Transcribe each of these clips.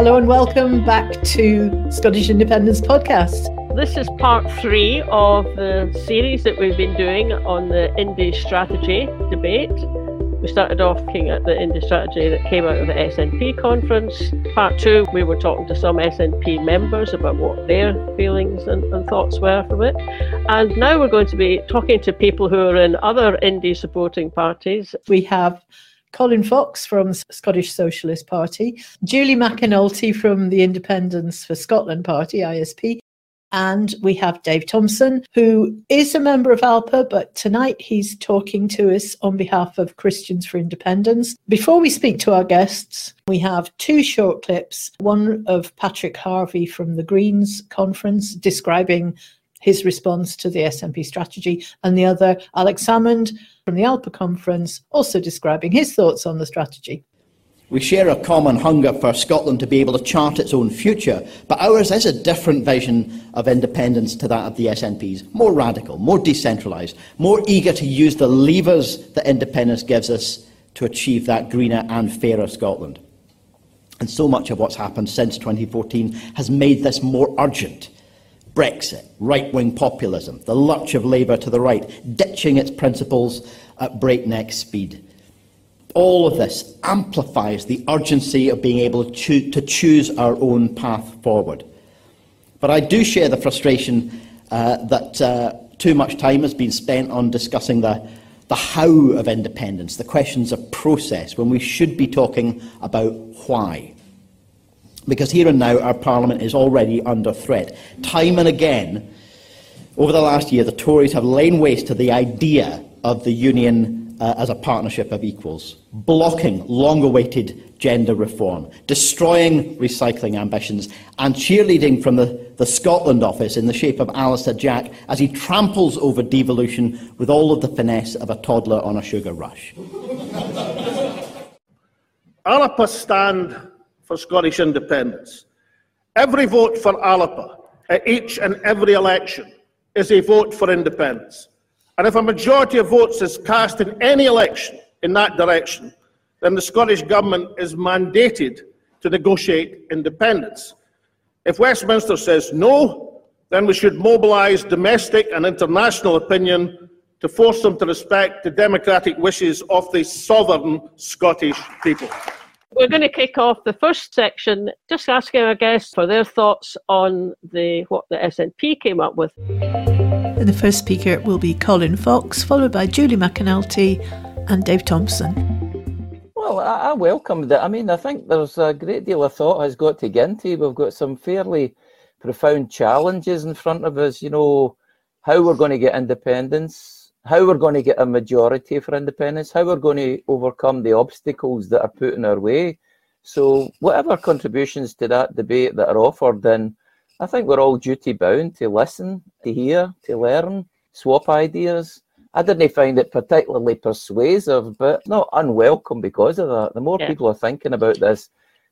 Hello and welcome back to Scottish Independence Podcast. This is part three of the series that we've been doing on the Indy strategy debate. We started off looking at the Indy strategy that came out of the SNP conference. Part two, we were talking to some SNP members about what their feelings and, and thoughts were from it. And now we're going to be talking to people who are in other Indy supporting parties. We have Colin Fox from Scottish Socialist Party, Julie McAnulty from the Independence for Scotland Party, ISP, and we have Dave Thompson, who is a member of Alba, but tonight he's talking to us on behalf of Christians for Independence. Before we speak to our guests, we have two short clips one of Patrick Harvie from the Greens conference describing his response to the SNP strategy, and the other, Alex Salmond from the Alba conference, also describing his thoughts on the strategy. We share a common hunger for Scotland to be able to chart its own future, but ours is a different vision of independence to that of the SNP's. More radical, more decentralised, more eager to use the levers that independence gives us to achieve that greener and fairer Scotland. And so much of what's happened since 2014 has made this more urgent. Brexit, right wing populism, the lurch of Labour to the right, ditching its principles at breakneck speed all of this amplifies the urgency of being able to, to choose our own path forward. But I do share the frustration uh, that uh, too much time has been spent on discussing the, the how of independence, the questions of process, when we should be talking about why. Because here and now, our Parliament is already under threat. Time and again, over the last year, the Tories have lain waste to the idea of the Union uh, as a partnership of equals, blocking long awaited gender reform, destroying recycling ambitions, and cheerleading from the, the Scotland office in the shape of Alister Jack as he tramples over devolution with all of the finesse of a toddler on a sugar rush. Alba stand for Scottish independence. Every vote for Alba at each and every election is a vote for independence. And if a majority of votes is cast in any election in that direction, then the Scottish Government is mandated to negotiate independence. If Westminster says no, then we should mobilise domestic and international opinion to force them to respect the democratic wishes of the sovereign Scottish people. We're going to kick off the first section, just asking our guests for their thoughts on the what the SNP came up with. And the first speaker will be Colin Fox, followed by Julie McAnulty and Dave Thompson. Well, I, I welcomed it. I mean, I think there's a great deal of thought has got to get into. We've got some fairly profound challenges in front of us. You know, how we're going to get independence, how we're going to get a majority for independence, how we're going to overcome the obstacles that are put in our way. So, whatever contributions to that debate that are offered, then I think we're all duty bound to listen, to hear, to learn, swap ideas. I didn't find it particularly persuasive, but not unwelcome because of that. The more yeah. people are thinking about this,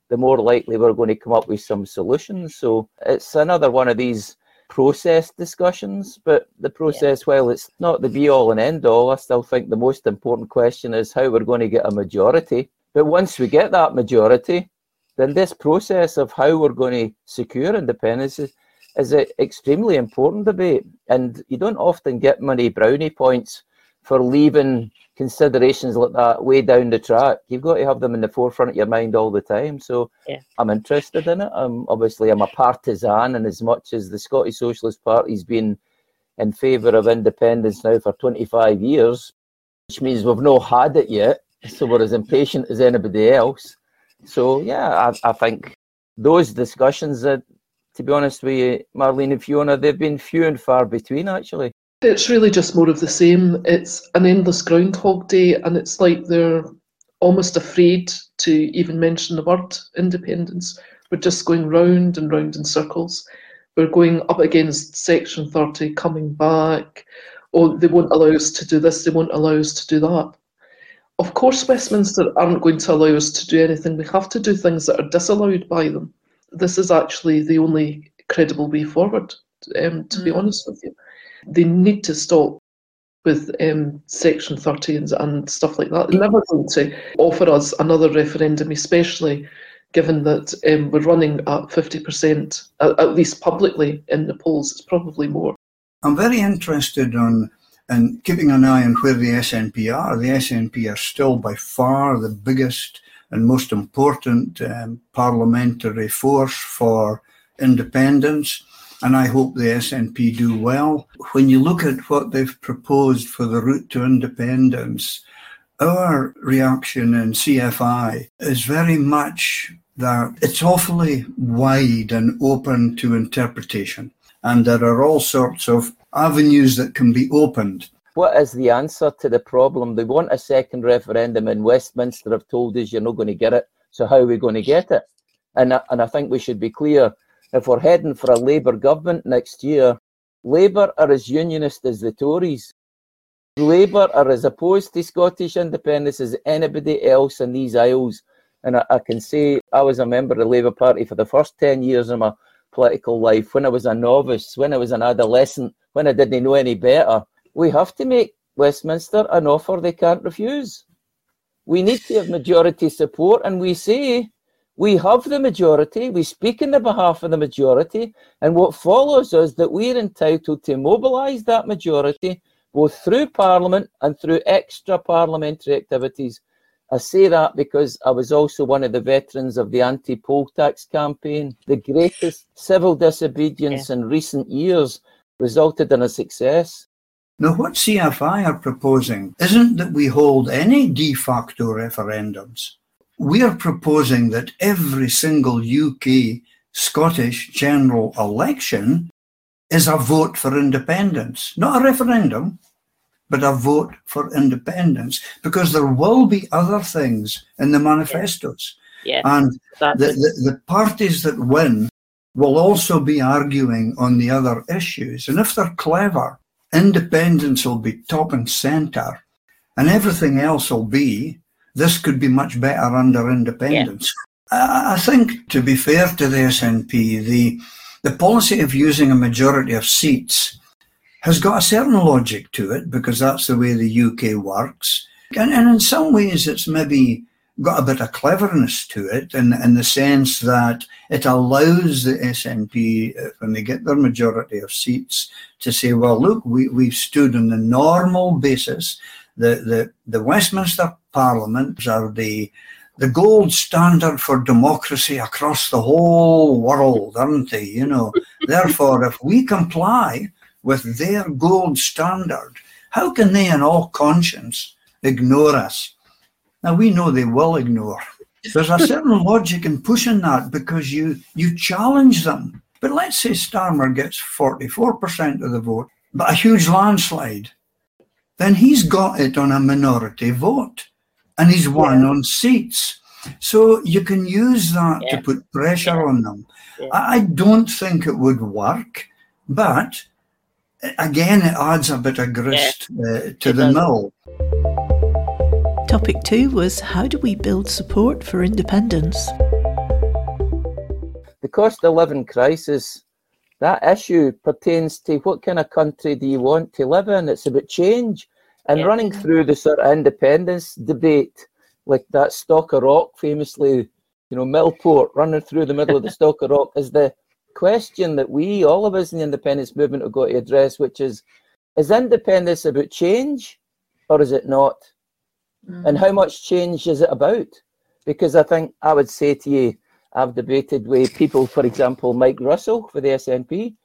the more likely we're going to come up with some solutions. So it's another one of these process discussions, but the process, yeah. while it's not the be all and end all, I still think the most important question is how we're going to get a majority. But once we get that majority, then this process of how we're going to secure independence is, is an extremely important debate. And you don't often get many brownie points for leaving considerations like that way down the track. You've got to have them in the forefront of your mind all the time. So yeah. I'm interested in it. I'm obviously I'm a partisan, and as much as the Scottish Socialist Party's been in favour of independence now for 25 years, which means we've not had it yet. So we're as impatient as anybody else. So yeah, I, I think those discussions that, to be honest with you, Marlene and Fiona, they've been few and far between actually. It's really just more of the same. It's an endless Groundhog Day, and it's like they're almost afraid to even mention the word independence. We're just going round and round in circles. We're going up against Section 30, coming back. Oh, they won't allow us to do this, they won't allow us to do that. Of course, Westminster aren't going to allow us to do anything. We have to do things that are disallowed by them. This is actually the only credible way forward, um, to mm. be honest with you. They need to stop with um, Section 30 and, and stuff like that. They're never going to offer us another referendum, especially given that um, we're running at 50%, at, at least publicly in the polls, it's probably more. I'm very interested on in keeping an eye on where the SNP are. The SNP are still by far the biggest and most important um, parliamentary force for independence, and I hope the SNP do well. When you look at what they've proposed for the route to independence, our reaction in CFI is very much that it's awfully wide and open to interpretation. And there are all sorts of avenues that can be opened. What is the answer to the problem? They want a second referendum in Westminster, have told us you're not going to get it. So, how are we going to get it? And, and I think we should be clear if we're heading for a Labour government next year, Labour are as unionist as the Tories. Labour are as opposed to Scottish independence as anybody else in these isles. And I, I, can say I was a member of the Labour Party for the first 10 years of my political life, when I was a novice, when I was an adolescent, when I didn't know any better. We have to make Westminster an offer they can't refuse. We need to have majority support, and we say we have the majority, we speak in the behalf of the majority, and what follows is that we're entitled to mobilise that majority both through Parliament and through extra parliamentary activities. I say that because I was also one of the veterans of the anti poll tax campaign. The greatest civil disobedience yeah. in recent years resulted in a success. Now, what CFI are proposing isn't that we hold any de facto referendums. We are proposing that every single UK Scottish general election is a vote for independence, not a referendum, but a vote for independence, because there will be other things in the manifestos. Yeah. And the, the, the parties that win will also be arguing on the other issues. And if they're clever, independence will be top and centre, and everything else will be this could be much better under independence. Yeah. I, I think, to be fair to the SNP, the the policy of using a majority of seats has got a certain logic to it because that's the way the UK works. And, and in some ways, it's maybe got a bit of cleverness to it in, in the sense that it allows the SNP, uh, when they get their majority of seats, to say, well, look, we, we've stood on the normal basis. The, the, the Westminster Parliament are the the gold standard for democracy across the whole world, aren't they? You know, therefore, if we comply with their gold standard, how can they, in all conscience, ignore us? Now we know they will ignore. There's a certain logic in pushing that because you you challenge them. But let's say Starmer gets 44% of the vote, but a huge landslide. Then he's got it on a minority vote and he's won yeah. on seats. So you can use that yeah. to put pressure yeah. on them. I don't think it would work, but again, it adds a bit of grist uh, to it the does. mill. Topic two was how do we build support for independence? The cost of living crisis, that issue pertains to what kind of country do you want to live in? It's about change. And yeah. running through the sort of independence debate, like that Stock of Rock famously, you know, Millport running through the middle of the Stock of Rock is the question that we, all of us in the independence movement, have got to address, which is is independence about change or is it not? Mm. And how much change is it about? Because I think I would say to you, I've debated with people, for example, Mike Russell for the SNP.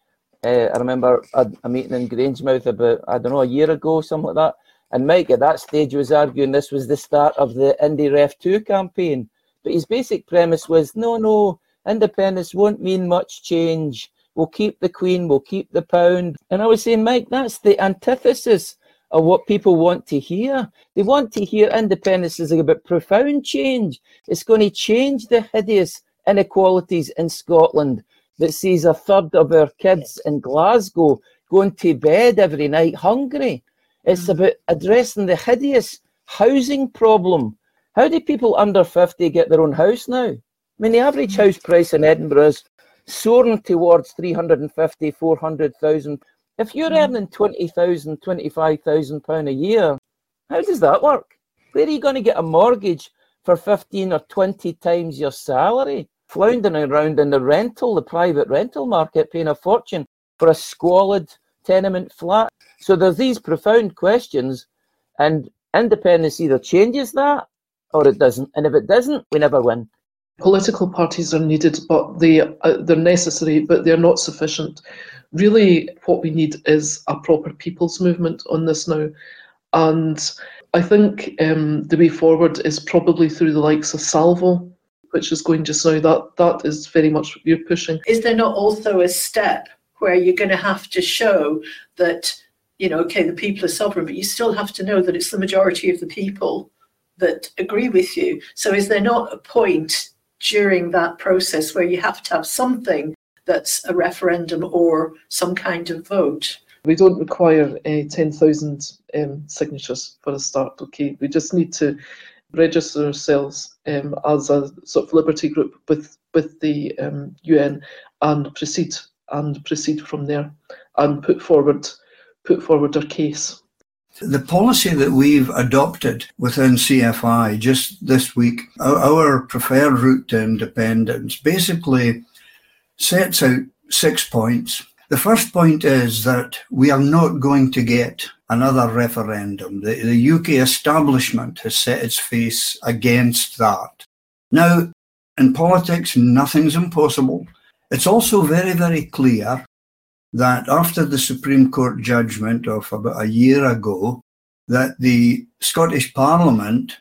Uh, I remember a, a, meeting in Grangemouth about, I don't know, a year ago, something like that. And Mike at that stage was arguing this was the start of the Indy Ref 2 campaign. But his basic premise was no, no, independence won't mean much change. We'll keep the Queen, we'll keep the pound. And I was saying, Mike, that's the antithesis of what people want to hear. They want to hear independence is about profound change. It's going to change the hideous inequalities in Scotland that sees a third of our kids in Glasgow going to bed every night hungry. It's mm. about addressing the hideous housing problem. How do people under 50 get their own house now? I mean, the average house price in Edinburgh is soaring towards 350, 400,000 if you're mm. earning 20,000, 25,000 pound a year, how does that work? Where are you going to get a mortgage for 15 or 20 times your salary, floundering around in the rental, the private rental market, paying a fortune for a squalid tenement flat. So there's these profound questions, and independence either changes that or it doesn't. And if it doesn't, we never win. Political parties are needed, but they uh, they're necessary, but they're not sufficient. Really, what we need is a proper people's movement on this now, and I think um, the way forward is probably through the likes of Salvo, which is going just now. That that is very much what you're pushing. Is there not also a step where you're going to have to show that you know, okay, the people are sovereign, but you still have to know that it's the majority of the people that agree with you. So, is there not a point during that process where you have to have something that's a referendum or some kind of vote? We don't require uh, 10,000 um, signatures for a start, okay? We just need to register ourselves um, as a sort of liberty group with, with the um, UN and proceed and proceed from there and put forward put forward our case. The policy that we've adopted within CFI just this week, our preferred route to independence, basically sets out six points. The first point is that we are not going to get another referendum. The, the UK establishment has set its face against that. Now, in politics, nothing's impossible. It's also very, very clear that after the Supreme Court judgment of about a year ago, that the Scottish Parliament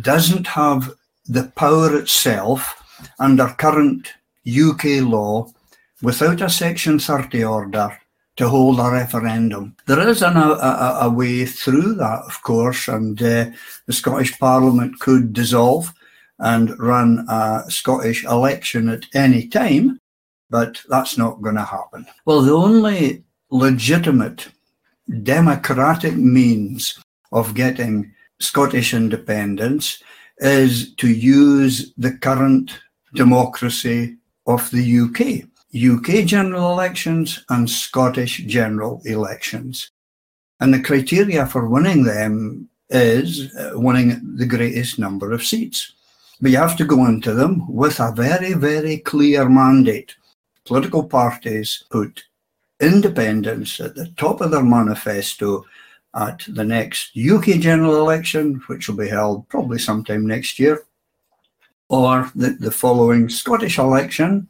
doesn't have the power itself under current UK law without a Section 30 order to hold a referendum. There is an, a, a, way through that, of course, and uh, the Scottish Parliament could dissolve and run a Scottish election at any time but that's not going to happen. Well, the only legitimate democratic means of getting Scottish independence is to use the current democracy of the UK. UK general elections and Scottish general elections. And the criteria for winning them is uh, winning the greatest number of seats. But you have to go into them with a very, very clear mandate political parties put independence at the top of their manifesto at the next UK general election, which will be held probably sometime next year, or the, the following Scottish election,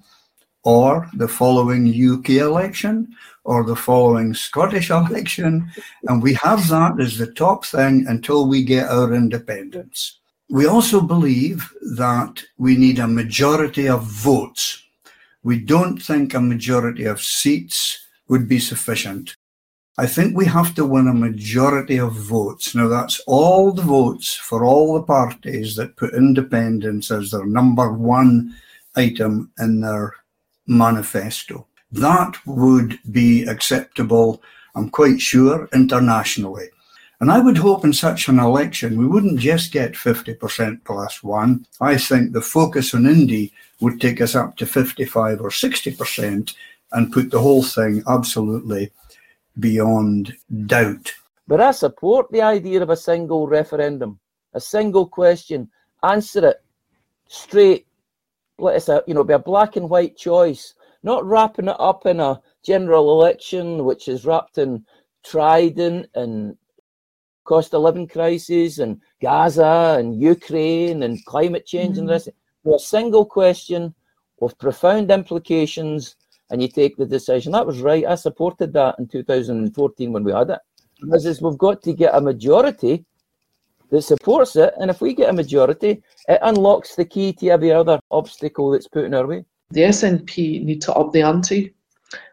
or the following UK election, or the following Scottish election. And we have that as the top thing until we get our independence. We also believe that we need a majority of votes we don't think a majority of seats would be sufficient. I think we have to win a majority of votes. Now, that's all the votes for all the parties that put independence as their number one item in their manifesto. That would be acceptable, I'm quite sure, internationally. And I would hope in such an election we wouldn't just get 50% plus one. I think the focus on Indy would take us up to 55 or 60% and put the whole thing absolutely beyond doubt. But I support the idea of a single referendum, a single question, answer it straight. Let us, you know, be a black and white choice, not wrapping it up in a general election, which is wrapped in Trident and cost of living crisis and Gaza and Ukraine and climate change mm-hmm. and this. A single question with profound implications, and you take the decision. That was right. I supported that in 2014 when we had it. Because is we've got to get a majority that supports it, and if we get a majority, it unlocks the key to every other obstacle that's put in our way. The SNP need to up the ante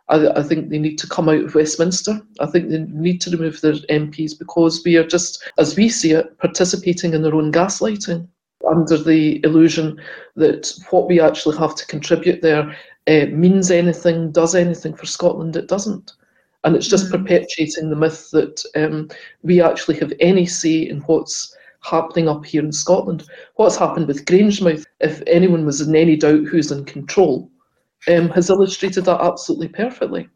I, I, think they need to come out of Westminster. I think they need to remove their MPs because we are just, as we see it, participating in their own gaslighting under the illusion that what we actually have to contribute there uh, means anything, does anything for Scotland. It doesn't. And it's just mm-hmm. perpetuating the myth that um, we actually have any say in what's happening up here in Scotland. What's happened with Grangemouth, if anyone was in any doubt who's in control, um, has illustrated that absolutely perfectly.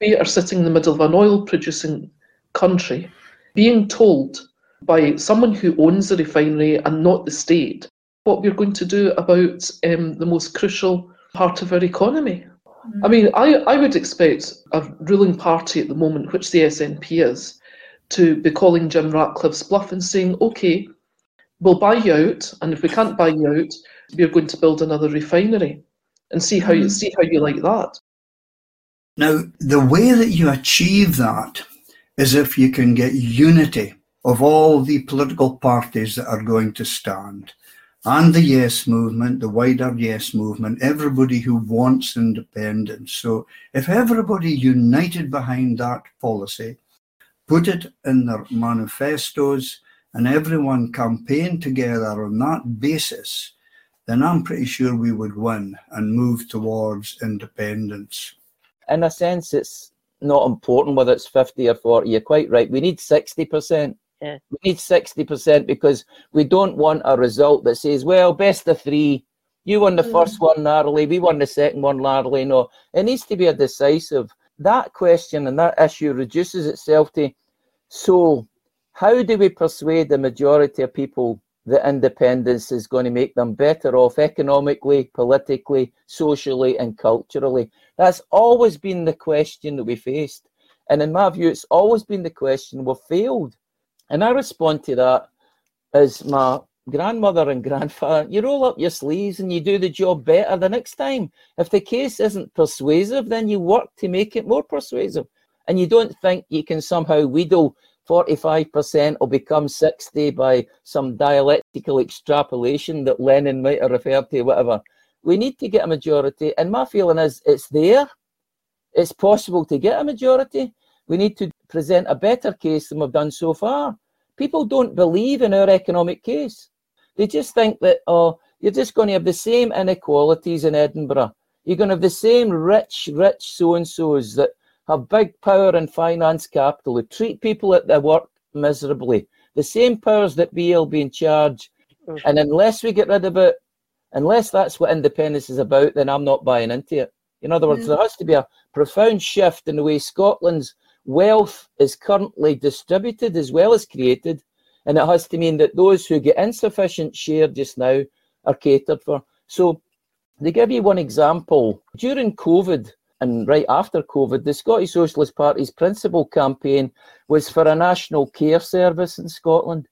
We are sitting in the middle of an oil producing country, being told by someone who owns the refinery and not the state what we're going to do about um, the most crucial part of our economy. I mean, I, I would expect a ruling party at the moment, which the SNP is, to be calling Jim Ratcliffe's bluff and saying, okay, we'll buy you out, and if we can't buy you out, we're going to build another refinery. And see how you mm-hmm. see how you like that. Now, the way that you achieve that is if you can get unity of all the political parties that are going to stand and the Yes movement, the wider Yes movement, everybody who wants independence. So if everybody united behind that policy, put it in their manifestos, and everyone campaigned together on that basis, then I'm pretty sure we would win and move towards independence. In a sense, it's not important whether it's 50 or 40. You're quite right. We need 60%. Yeah. We need 60% because we don't want a result that says, well, best of three. You won the mm. first one narrowly, we won the second one narrowly. No, it needs to be a decisive. That question and that issue reduces itself to so, how do we persuade the majority of people that independence is going to make them better off economically, politically, socially, and culturally? That's always been the question that we faced. And in my view, it's always been the question we've failed. And I respond to that as my grandmother and grandfather, you roll up your sleeves and you do the job better the next time. If the case isn't persuasive, then you work to make it more persuasive. And you don't think you can somehow wheedle 45% or become 60 by some dialectical extrapolation that Lenin might have referred to, whatever. We need to get a majority. And my feeling is it's there. It's possible to get a majority. We need to present a better case than we've done so far. People don't believe in our economic case. They just think that, oh, you're just going to have the same inequalities in Edinburgh. You're going to have the same rich, rich so and so's that have big power and finance capital who treat people at their work miserably. The same powers that be will be in charge. Mm-hmm. And unless we get rid of it, unless that's what independence is about, then I'm not buying into it. In other words, mm. there has to be a profound shift in the way Scotland's wealth is currently distributed as well as created. And it has to mean that those who get insufficient share just now are catered for. So, to give you one example, during COVID and right after COVID, the Scottish Socialist Party's principal campaign was for a national care service in Scotland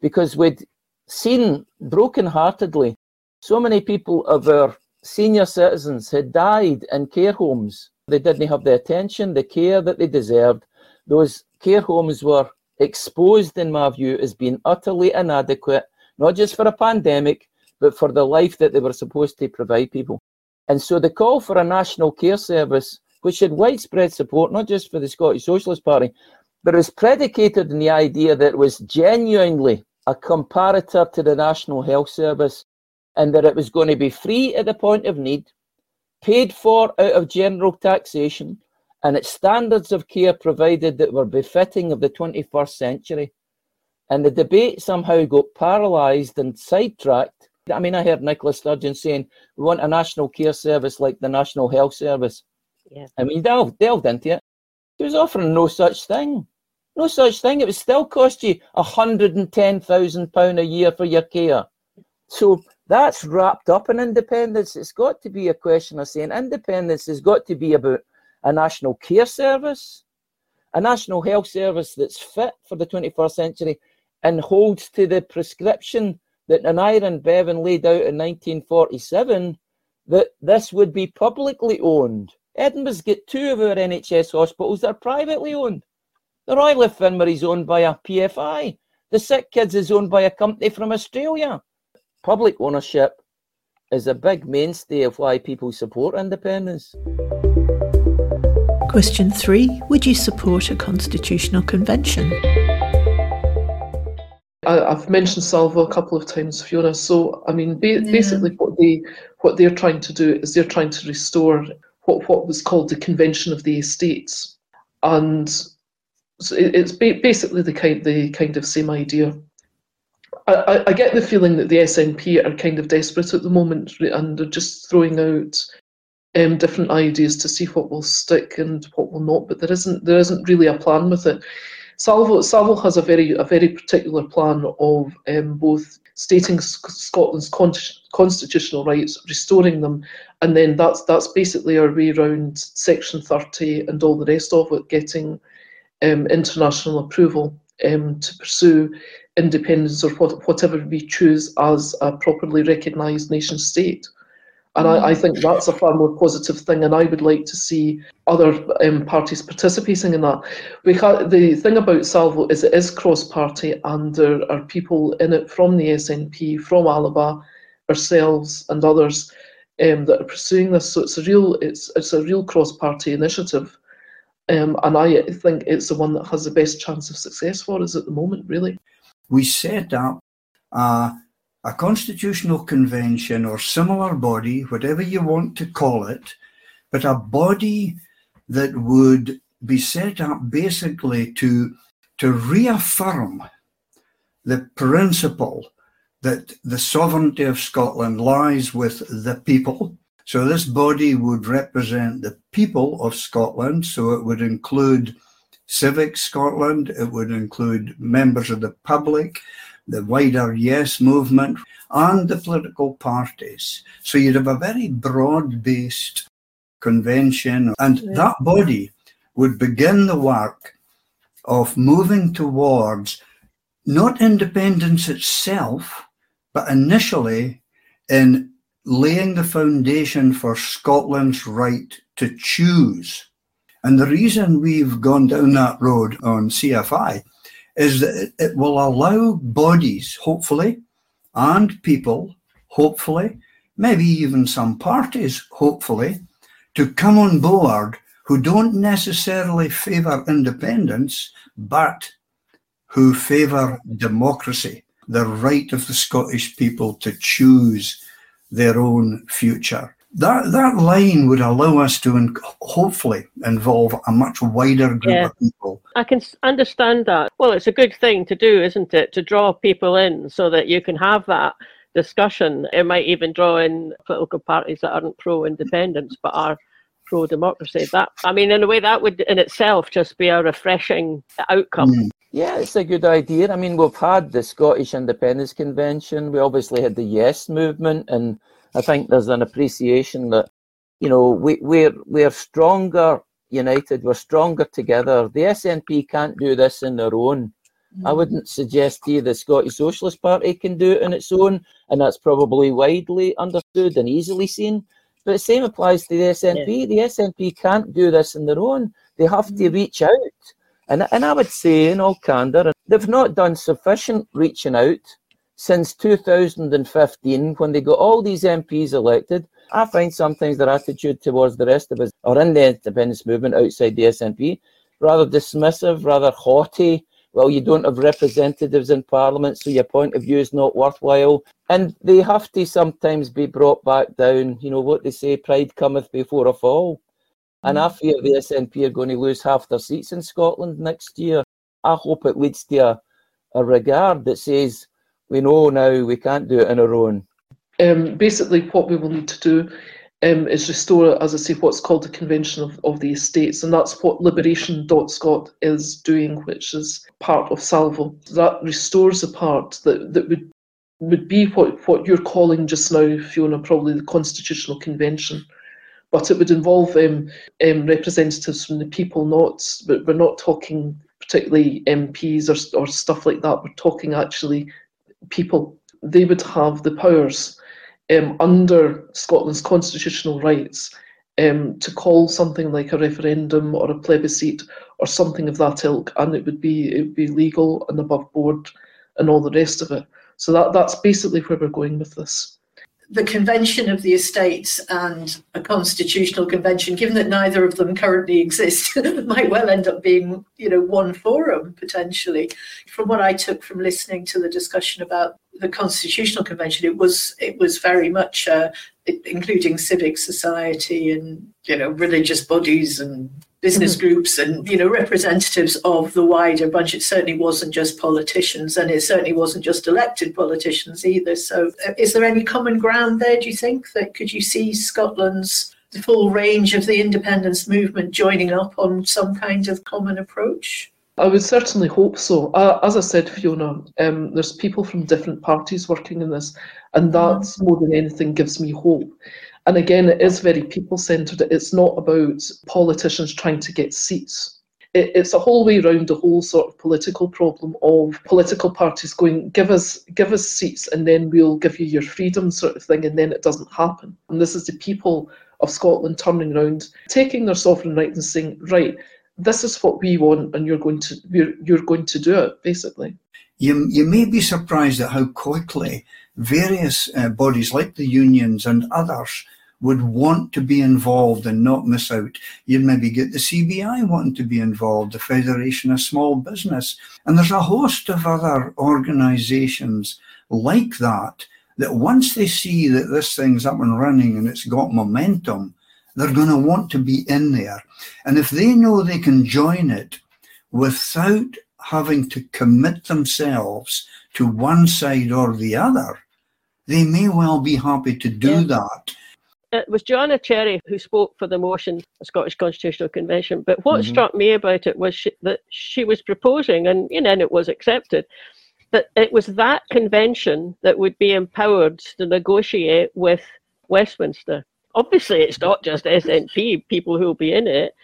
because we'd seen broken-heartedly so many people of our senior citizens had died in care homes. They didn't have the attention, the care that they deserved. Those care homes were exposed, in my view, as being utterly inadequate, not just for a pandemic, but for the life that they were supposed to provide people. And so the call for a national care service, which had widespread support, not just for the Scottish Socialist Party, but was predicated on the idea that it was genuinely a comparator to the National Health Service and that it was going to be free at the point of need, paid for out of general taxation, and its standards of care provided that were befitting of the 21st century. And the debate somehow got paralysed and sidetracked I mean, I heard Nicola Sturgeon saying we want a national care service like the National Health Service. Yeah. I mean, delved, delved into it. He was offering no such thing. No such thing. It would still cost you £110,000 a year for your care. So that's wrapped up in independence. It's got to be a question of saying independence has got to be about a national care service, a national health service that's fit for the 21st century and holds to the prescription that Aneurin Bevan laid out in 1947 that this would be publicly owned. Edinburgh's got two of our NHS hospitals that are privately owned. The Royal Infirmary is owned by a PFI. The Sick Kids is owned by a company from Australia. Public ownership is a big mainstay of why people support independence. Question three Would you support a constitutional convention? I, have mentioned Salvo a couple of times, Fiona. So, I mean, ba- Yeah. basically, what they what they're trying to do is they're trying to restore what what was called the Convention of the Estates, and so it, it's ba- basically the kind the kind of same idea. I, I, get the feeling that the SNP are kind of desperate at the moment, and they're just throwing out um, different ideas to see what will stick and what will not. But there isn't there isn't really a plan with it. Salvo Salvo has a very a very particular plan of um, both stating Scotland's constitutional rights, restoring them, and then that's that's basically our way around Section 30 and all the rest of it, getting um, international approval um, to pursue independence or what, whatever we choose as a properly recognised nation state. And I, I, think that's a far more positive thing, and I would like to see other um, parties participating in that. We the thing about Salvo is it is cross-party, and there are people in it from the SNP, from Alba, ourselves, and others um, that are pursuing this. So it's a real it's it's a real cross-party initiative, um, and I think it's the one that has the best chance of success for us at the moment. Really, we set up. Uh, a constitutional convention or similar body, whatever you want to call it, but a body that would be set up basically to, to reaffirm the principle that the sovereignty of Scotland lies with the people. So this body would represent the people of Scotland. So it would include Civic Scotland, it would include members of the public, the wider Yes movement, and the political parties. So you'd have a very broad based convention, and yeah. that body would begin the work of moving towards not independence itself, but initially in laying the foundation for Scotland's right to choose. And the reason we've gone down that road on CFI is that it will allow bodies, hopefully, and people, hopefully, maybe even some parties, hopefully, to come on board who don't necessarily favour independence, but who favour democracy, the right of the Scottish people to choose their own future that that line would allow us to in, hopefully involve a much wider group yeah. of people. I can understand that. Well, it's a good thing to do, isn't it, to draw people in so that you can have that discussion. It might even draw in political parties that aren't pro-independence but are pro-democracy. That I mean, in a way, that would in itself just be a refreshing outcome. Mm. Yeah, it's a good idea. I mean, we've had the Scottish Independence Convention. We obviously had the Yes movement and I think there's an appreciation that you know we, we're we're stronger united. We're stronger together. The SNP can't do this in their own. Mm. I wouldn't suggest to you the Scottish Socialist Party can do it on its own, and that's probably widely understood and easily seen. But the same applies to the SNP. Yeah. The SNP can't do this on their own. They have mm. to reach out. And, and I would say, in all candour, they've not done sufficient reaching out since 2015 when they got all these MPs elected. I find sometimes their attitude towards the rest of us or in the independence movement outside the SNP rather dismissive, rather haughty. Well, you don't have representatives in Parliament, so your point of view is not worthwhile. And they have to sometimes be brought back down. You know what they say, pride cometh before a fall. And I mm. fear the SNP are going to lose half their seats in Scotland next year. I hope it leads to a, a regard that says, we know now we can't do it on our own. Um, basically, what we will need to do um, is restore, as I say, what's called the Convention of, of the Estates, and that's what Liberation.Scot is doing, which is part of Salvo. That restores a part that, that would would be what, what you're calling just now, Fiona, probably the Constitutional Convention. But it would involve um, um, representatives from the people, not, but we're not talking particularly MPs or, or stuff like that. We're talking actually people, they would have the powers um, under Scotland's constitutional rights um, to call something like a referendum or a plebiscite or something of that ilk, and it would be it would be legal and above board and all the rest of it. So that that's basically where we're going with this the convention of the estates and a constitutional convention, given that neither of them currently exist, might well end up being, you know, one forum potentially. From what I took from listening to the discussion about the constitutional convention, it was it was very much uh, including civic society and you know religious bodies and business mm-hmm. groups and you know representatives of the wider bunch. It certainly wasn't just politicians, and it certainly wasn't just elected politicians either. So, uh, is there any common ground there? Do you think that could you see Scotland's full range of the independence movement joining up on some kind of common approach? I would certainly hope so. Uh, as I said, Fiona, um, there's people from different parties working in this, and that's more than anything gives me hope. And again, it is very people centred. It's not about politicians trying to get seats. It, it's a whole way around the whole sort of political problem of political parties going, give us give us seats and then we'll give you your freedom sort of thing, and then it doesn't happen. And this is the people of Scotland turning around, taking their sovereign right and saying, right, this is what we want and you're going to you're, you're going to do it basically you, you may be surprised at how quickly various uh, bodies like the unions and others would want to be involved and not miss out. You'd maybe get the CBI wanting to be involved, the Federation of Small Business, and there's a host of other organisations like that that once they see that this thing's up and running and it's got momentum, they're going to want to be in there. And if they know they can join it without having to commit themselves to one side or the other, they may well be happy to do yeah. that. It was Joanna Cherry who spoke for the motion, the Scottish Constitutional Convention. But what mm-hmm. struck me about it was she, that she was proposing, and you know, and it was accepted, that it was that convention that would be empowered to negotiate with Westminster obviously it's not just SNP people who will be in it.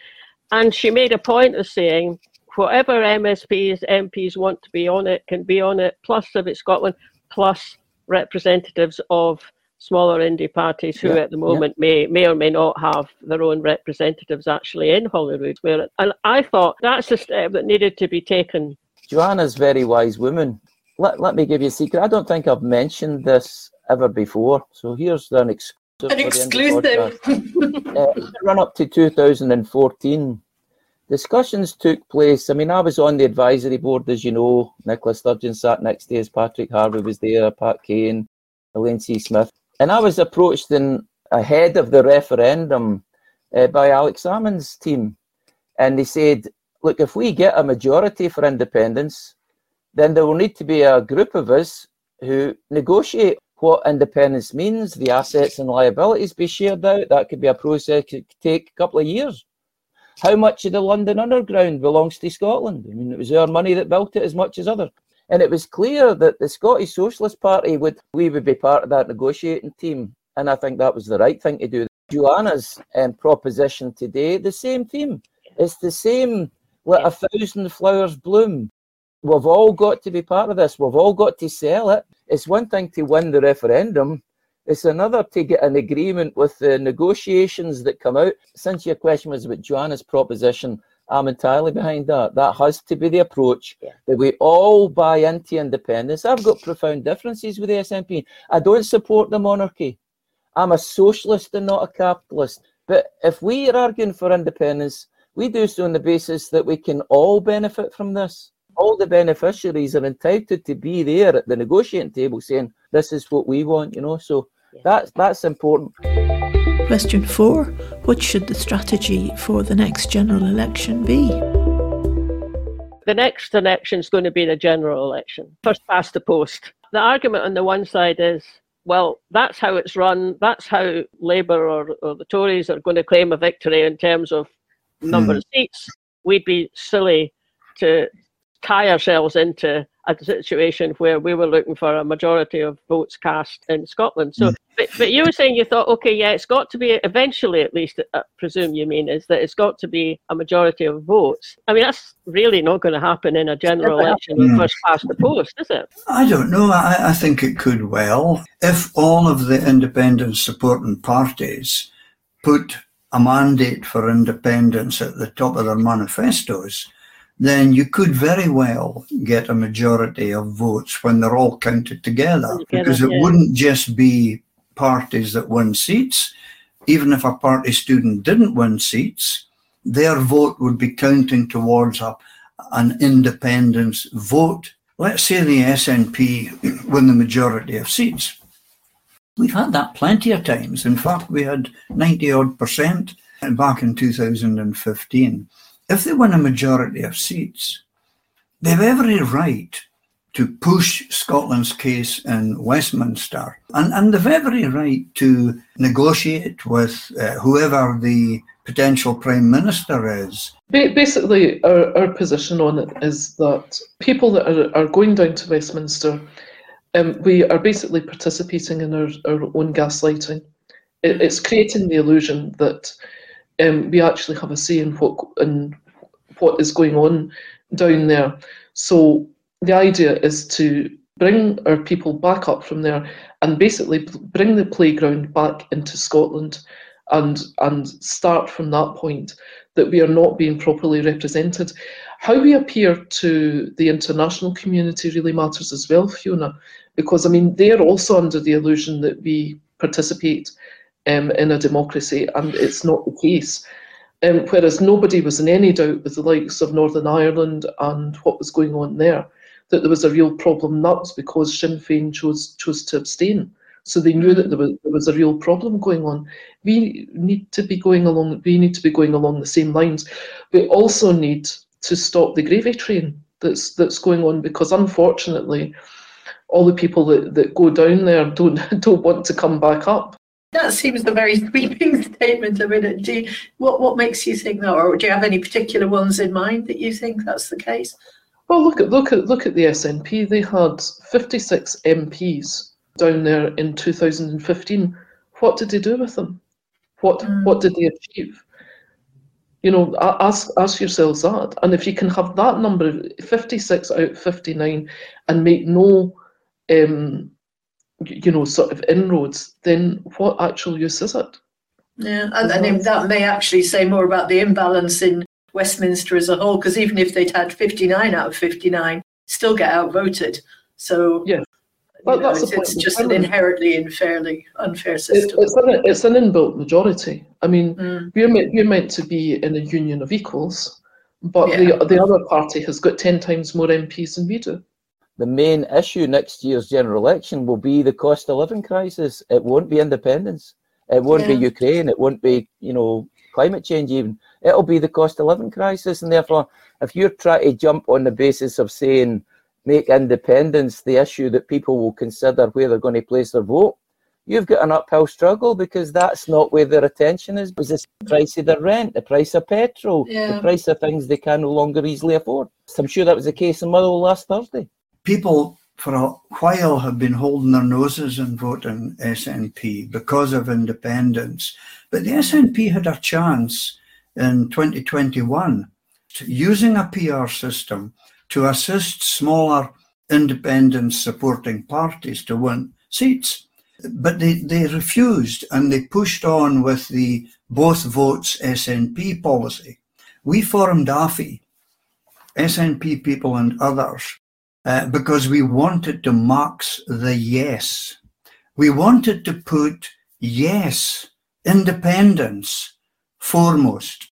And she made a point of saying whatever MSPs, MPs want to be on it can be on it, plus Civic Scotland, plus representatives of smaller indy parties who yeah, at the moment yeah. may may or may not have their own representatives actually in Holyrood. Where and I thought that's the step that needed to be taken. Joanna's very wise woman. Let, let me give you a secret. I don't think I've mentioned this ever before. So here's an ex- an exclusive. uh, run up to 2014, discussions took place. I mean, I was on the advisory board, as you know. Nicola Sturgeon sat next to us, Patrick Harvie was there, Pat Kane, Elaine C. Smith. And I was approached in ahead of the referendum uh, by Alex Salmond's team. And they said, look, if we get a majority for independence, then there will need to be a group of us who negotiate what independence means, the assets and liabilities be shared out. That could be a process could take a couple of years. How much of the London Underground belongs to Scotland? I mean, it was our money that built it as much as others. And it was clear that the Scottish Socialist Party would we would be part of that negotiating team. And I think that was the right thing to do. Joanna's um, proposition today, the same theme. It's the same let a thousand flowers bloom. We've all got to be part of this. We've all got to sell it. It's one thing to win the referendum. It's another to get an agreement with the negotiations that come out. Since your question was about Joanna's proposition, I'm entirely behind that. That has to be the approach yeah. that we all buy into independence. I've got profound differences with the SNP. I don't support the monarchy. I'm a socialist and not a capitalist. But if we are arguing for independence, we do so on the basis that we can all benefit from this all the beneficiaries are entitled to be there at the negotiating table saying, this is what we want, you know. So yeah. that's that's important. Question four What should the strategy for the next general election be? The next election is going to be the general election, first past the post. The argument on the one side is well, that's how it's run. That's how Labour or, or the Tories are going to claim a victory in terms of number mm. of seats. We'd be silly to tie ourselves into a situation where we were looking for a majority of votes cast in Scotland. So, mm. but, but you were saying you thought, okay, yeah, it's got to be eventually, at least, I presume you mean, is that it's got to be a majority of votes. I mean, that's really not going to happen in a general election mm. first past the post, is it? I don't know. I, I think it could well. If all of the independent supporting parties put a mandate for independence at the top of their manifestos, then you could very well get a majority of votes when they're all counted together, together because it yeah. wouldn't just be parties that win seats. Even if a party student didn't win seats, their vote would be counting towards a, an independence vote. Let's say the SNP win the majority of seats. We've had that plenty of times. In fact, we had 90 odd percent back in 2015 if they win a majority of seats, they have every right to push Scotland's case in Westminster. And, and they've every right to negotiate with uh, whoever the potential Prime Minister is. Basically, our, our position on it is that people that are, are going down to Westminster, um, we are basically participating in our, our own gaslighting. It, it's creating the illusion that um, we actually have a say in what, in what is going on down there. So the idea is to bring our people back up from there and basically bring the playground back into Scotland and and start from that point that we are not being properly represented. How we appear to the international community really matters as well, Fiona, because I mean they're also under the illusion that we participate um, in a democracy, and it's not the case. Um, whereas nobody was in any doubt with the likes of Northern Ireland and what was going on there, that there was a real problem. That was because Sinn Féin chose chose to abstain. So they knew that there was, there was a real problem going on. We need to be going along. We need to be going along the same lines. We also need to stop the gravy train that's that's going on because unfortunately, all the people that, that go down there don't don't want to come back up. That seems a very sweeping statement. I mean, do you, what what makes you think that, or do you have any particular ones in mind that you think that's the case? Well, look at look at look at the SNP. They had 56 MPs down there in 2015, what did they do with them? What mm. what did they achieve? You know, ask ask yourselves that. And if you can have that number, 56 out of 59, and make no, um, you know, sort of inroads, then what actual use is it? Yeah, and, and that may actually say more about the imbalance in Westminster as a whole, because even if they'd had 59 out of 59, still get outvoted. So yeah. Well, know, it's, it's just an inherently unfairly unfair system. It's, an, it's an inbuilt majority. I mean, mm. we're, meant, we're meant to be in a union of equals, but yeah. the, the other party has got 10 times more MPs than we do. The main issue next year's general election will be the cost of living crisis. It won't be independence. It won't yeah. be Ukraine. It won't be, you know, climate change even. It'll be the cost of living crisis. And therefore, if you're trying to jump on the basis of saying, make independence the issue that people will consider where they're going to place their vote, you've got an uphill struggle because that's not where their attention is. Because it's the price of their rent, the price of petrol, yeah. the price of things they can no longer easily afford. So I'm sure that was the case in Motherwell last Thursday. People for a while have been holding their noses and voting SNP because of independence. But the SNP had a chance in 2021 using a PR system to assist smaller independent supporting parties to win seats. But they, they refused and they pushed on with the both votes SNP policy. We formed AFI, SNP people and others, uh, because we wanted to max the yes. We wanted to put yes, independence foremost.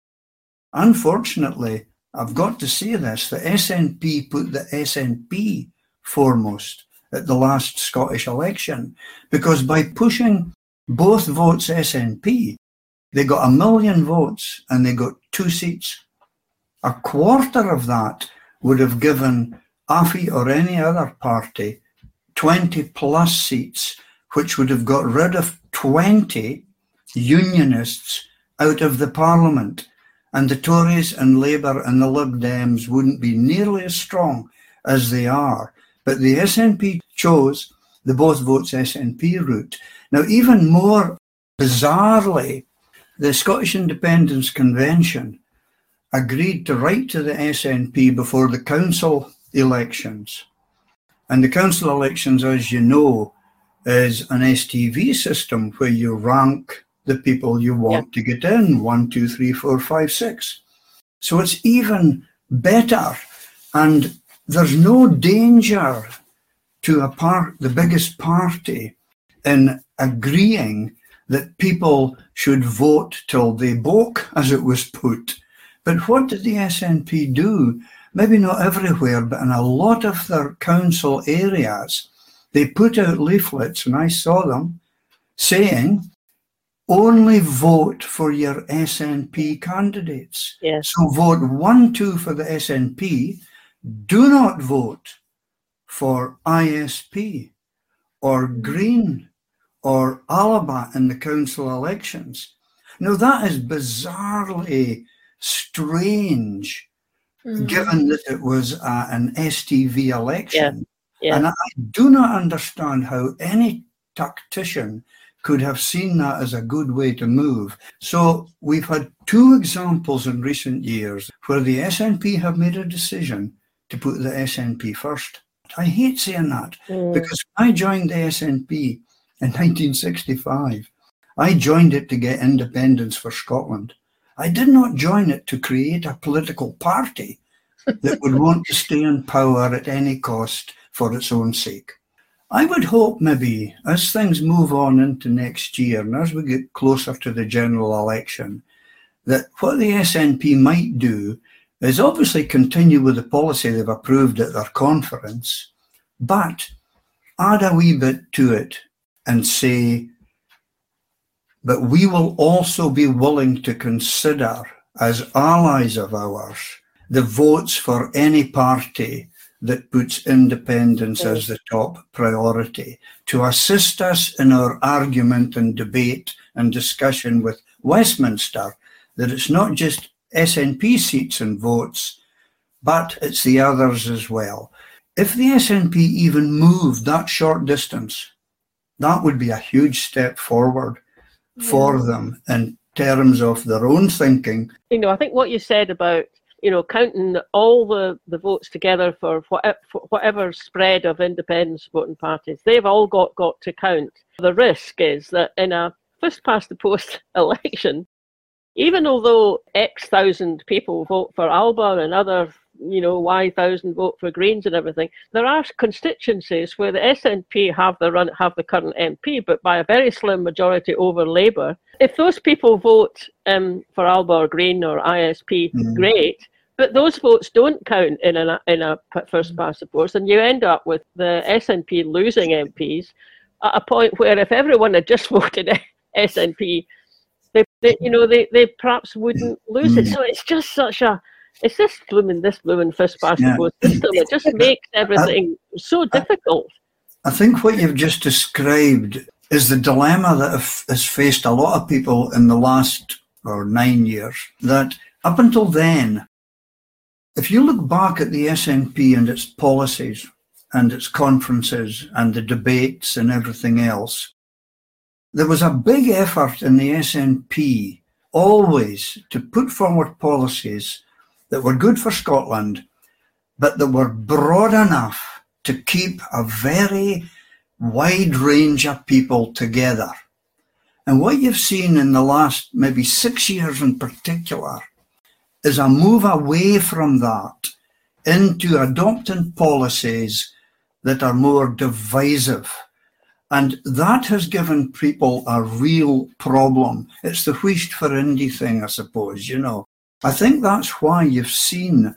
Unfortunately, I've got to say this, the SNP put the SNP foremost at the last Scottish election because by pushing both votes SNP, they got a million votes and they got two seats. A quarter of that would have given AFI or any other party 20 plus seats, which would have got rid of 20 unionists out of the parliament and the Tories and Labour and the Lib Dems wouldn't be nearly as strong as they are. But the SNP chose the both votes SNP route. Now, even more bizarrely, the Scottish Independence Convention agreed to write to the SNP before the council elections. And the council elections, as you know, is an STV system where you rank the people you want to get in one, two, three, four, five, six. So it's even better. And there's no danger to a part, the biggest party in agreeing that people should vote till they balk, as it was put. But what did the SNP do? Maybe not everywhere, but in a lot of their council areas, they put out leaflets, and I saw them, saying only vote for your SNP candidates. Yes. So vote one, two for the SNP. Do not vote for ISP or mm-hmm. Green or Alba in the council elections. Now, that is bizarrely strange, mm. given that it was uh, an STV election. Yeah. Yeah. And I do not understand how any tactician could have seen that as a good way to move. So we've had two examples in recent years where the SNP have made a decision to put the SNP first. I hate saying that mm. because I joined the SNP in 1965. I joined it to get independence for Scotland. I did not join it to create a political party that would want to stay in power at any cost for its own sake. I would hope maybe as things move on into next year and as we get closer to the general election, that what the SNP might do is obviously continue with the policy they've approved at their conference, but add a wee bit to it and say, but we will also be willing to consider as allies of ours the votes for any party that puts independence as the top priority, to assist us in our argument and debate and discussion with Westminster, that it's not just SNP seats and votes, but it's the others as well. If the SNP even moved that short distance, that would be a huge step forward. For them in terms of their own thinking. You know, I think what you said about you know, counting all the, the votes together for, what, for whatever spread of independence voting parties, they've all got, got to count. The risk is that in a first past the post election, even although X thousand people vote for Alba and other, you know, why thousand vote for Greens and everything, there are constituencies where the SNP have the run have the current MP, but by a very slim majority over Labour. If those people vote um, for Alba or Green or ISP, mm. great. But those votes don't count in a in a first mm. past the post, and you end up with the SNP losing MPs at a point where if everyone had just voted SNP, they, they you know they, they perhaps wouldn't lose it. Mm. So it's just such a it's this blooming this blooming first past the post system. It just makes everything I, so difficult. I think what you've just described is the dilemma that has faced a lot of people in the last or nine years. That up until then, if you look back at the SNP and its policies and its conferences and the debates and everything else, there was a big effort in the SNP always to put forward policies that were good for Scotland, but that were broad enough to keep a very wide range of people together. And what you've seen in the last maybe six years in particular is a move away from that into adopting policies that are more divisive. And that has given people a real problem. It's the wheesht for Indy thing, I suppose, you know. I think that's why you've seen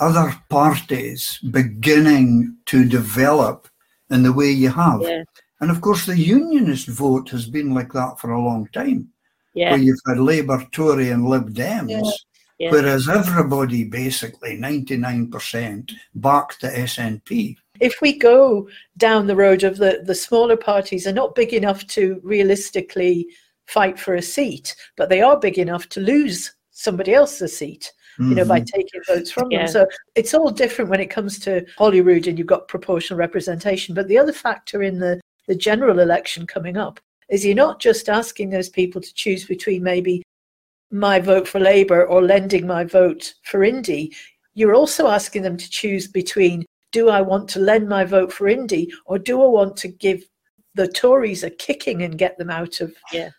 other parties beginning to develop in the way you have. Yeah. And of course, the unionist vote has been like that for a long time. Yeah. Where you've had Labour, Tory, and Lib Dems. Yeah. Yeah. Whereas everybody, basically 99%, backed the SNP. If we go down the road of the, the smaller parties are not big enough to realistically fight for a seat, but they are big enough to lose somebody else's seat. Mm-hmm. You know, by mm-hmm. taking votes from yeah. them. So it's all different when it comes to Holyrood and you've got proportional representation. But the other factor in the, the general election coming up is you're not just asking those people to choose between maybe my vote for Labour or lending my vote for Indy, you're also asking them to choose between do I want to lend my vote for Indy or do I want to give the Tories a kicking and get them out of yeah.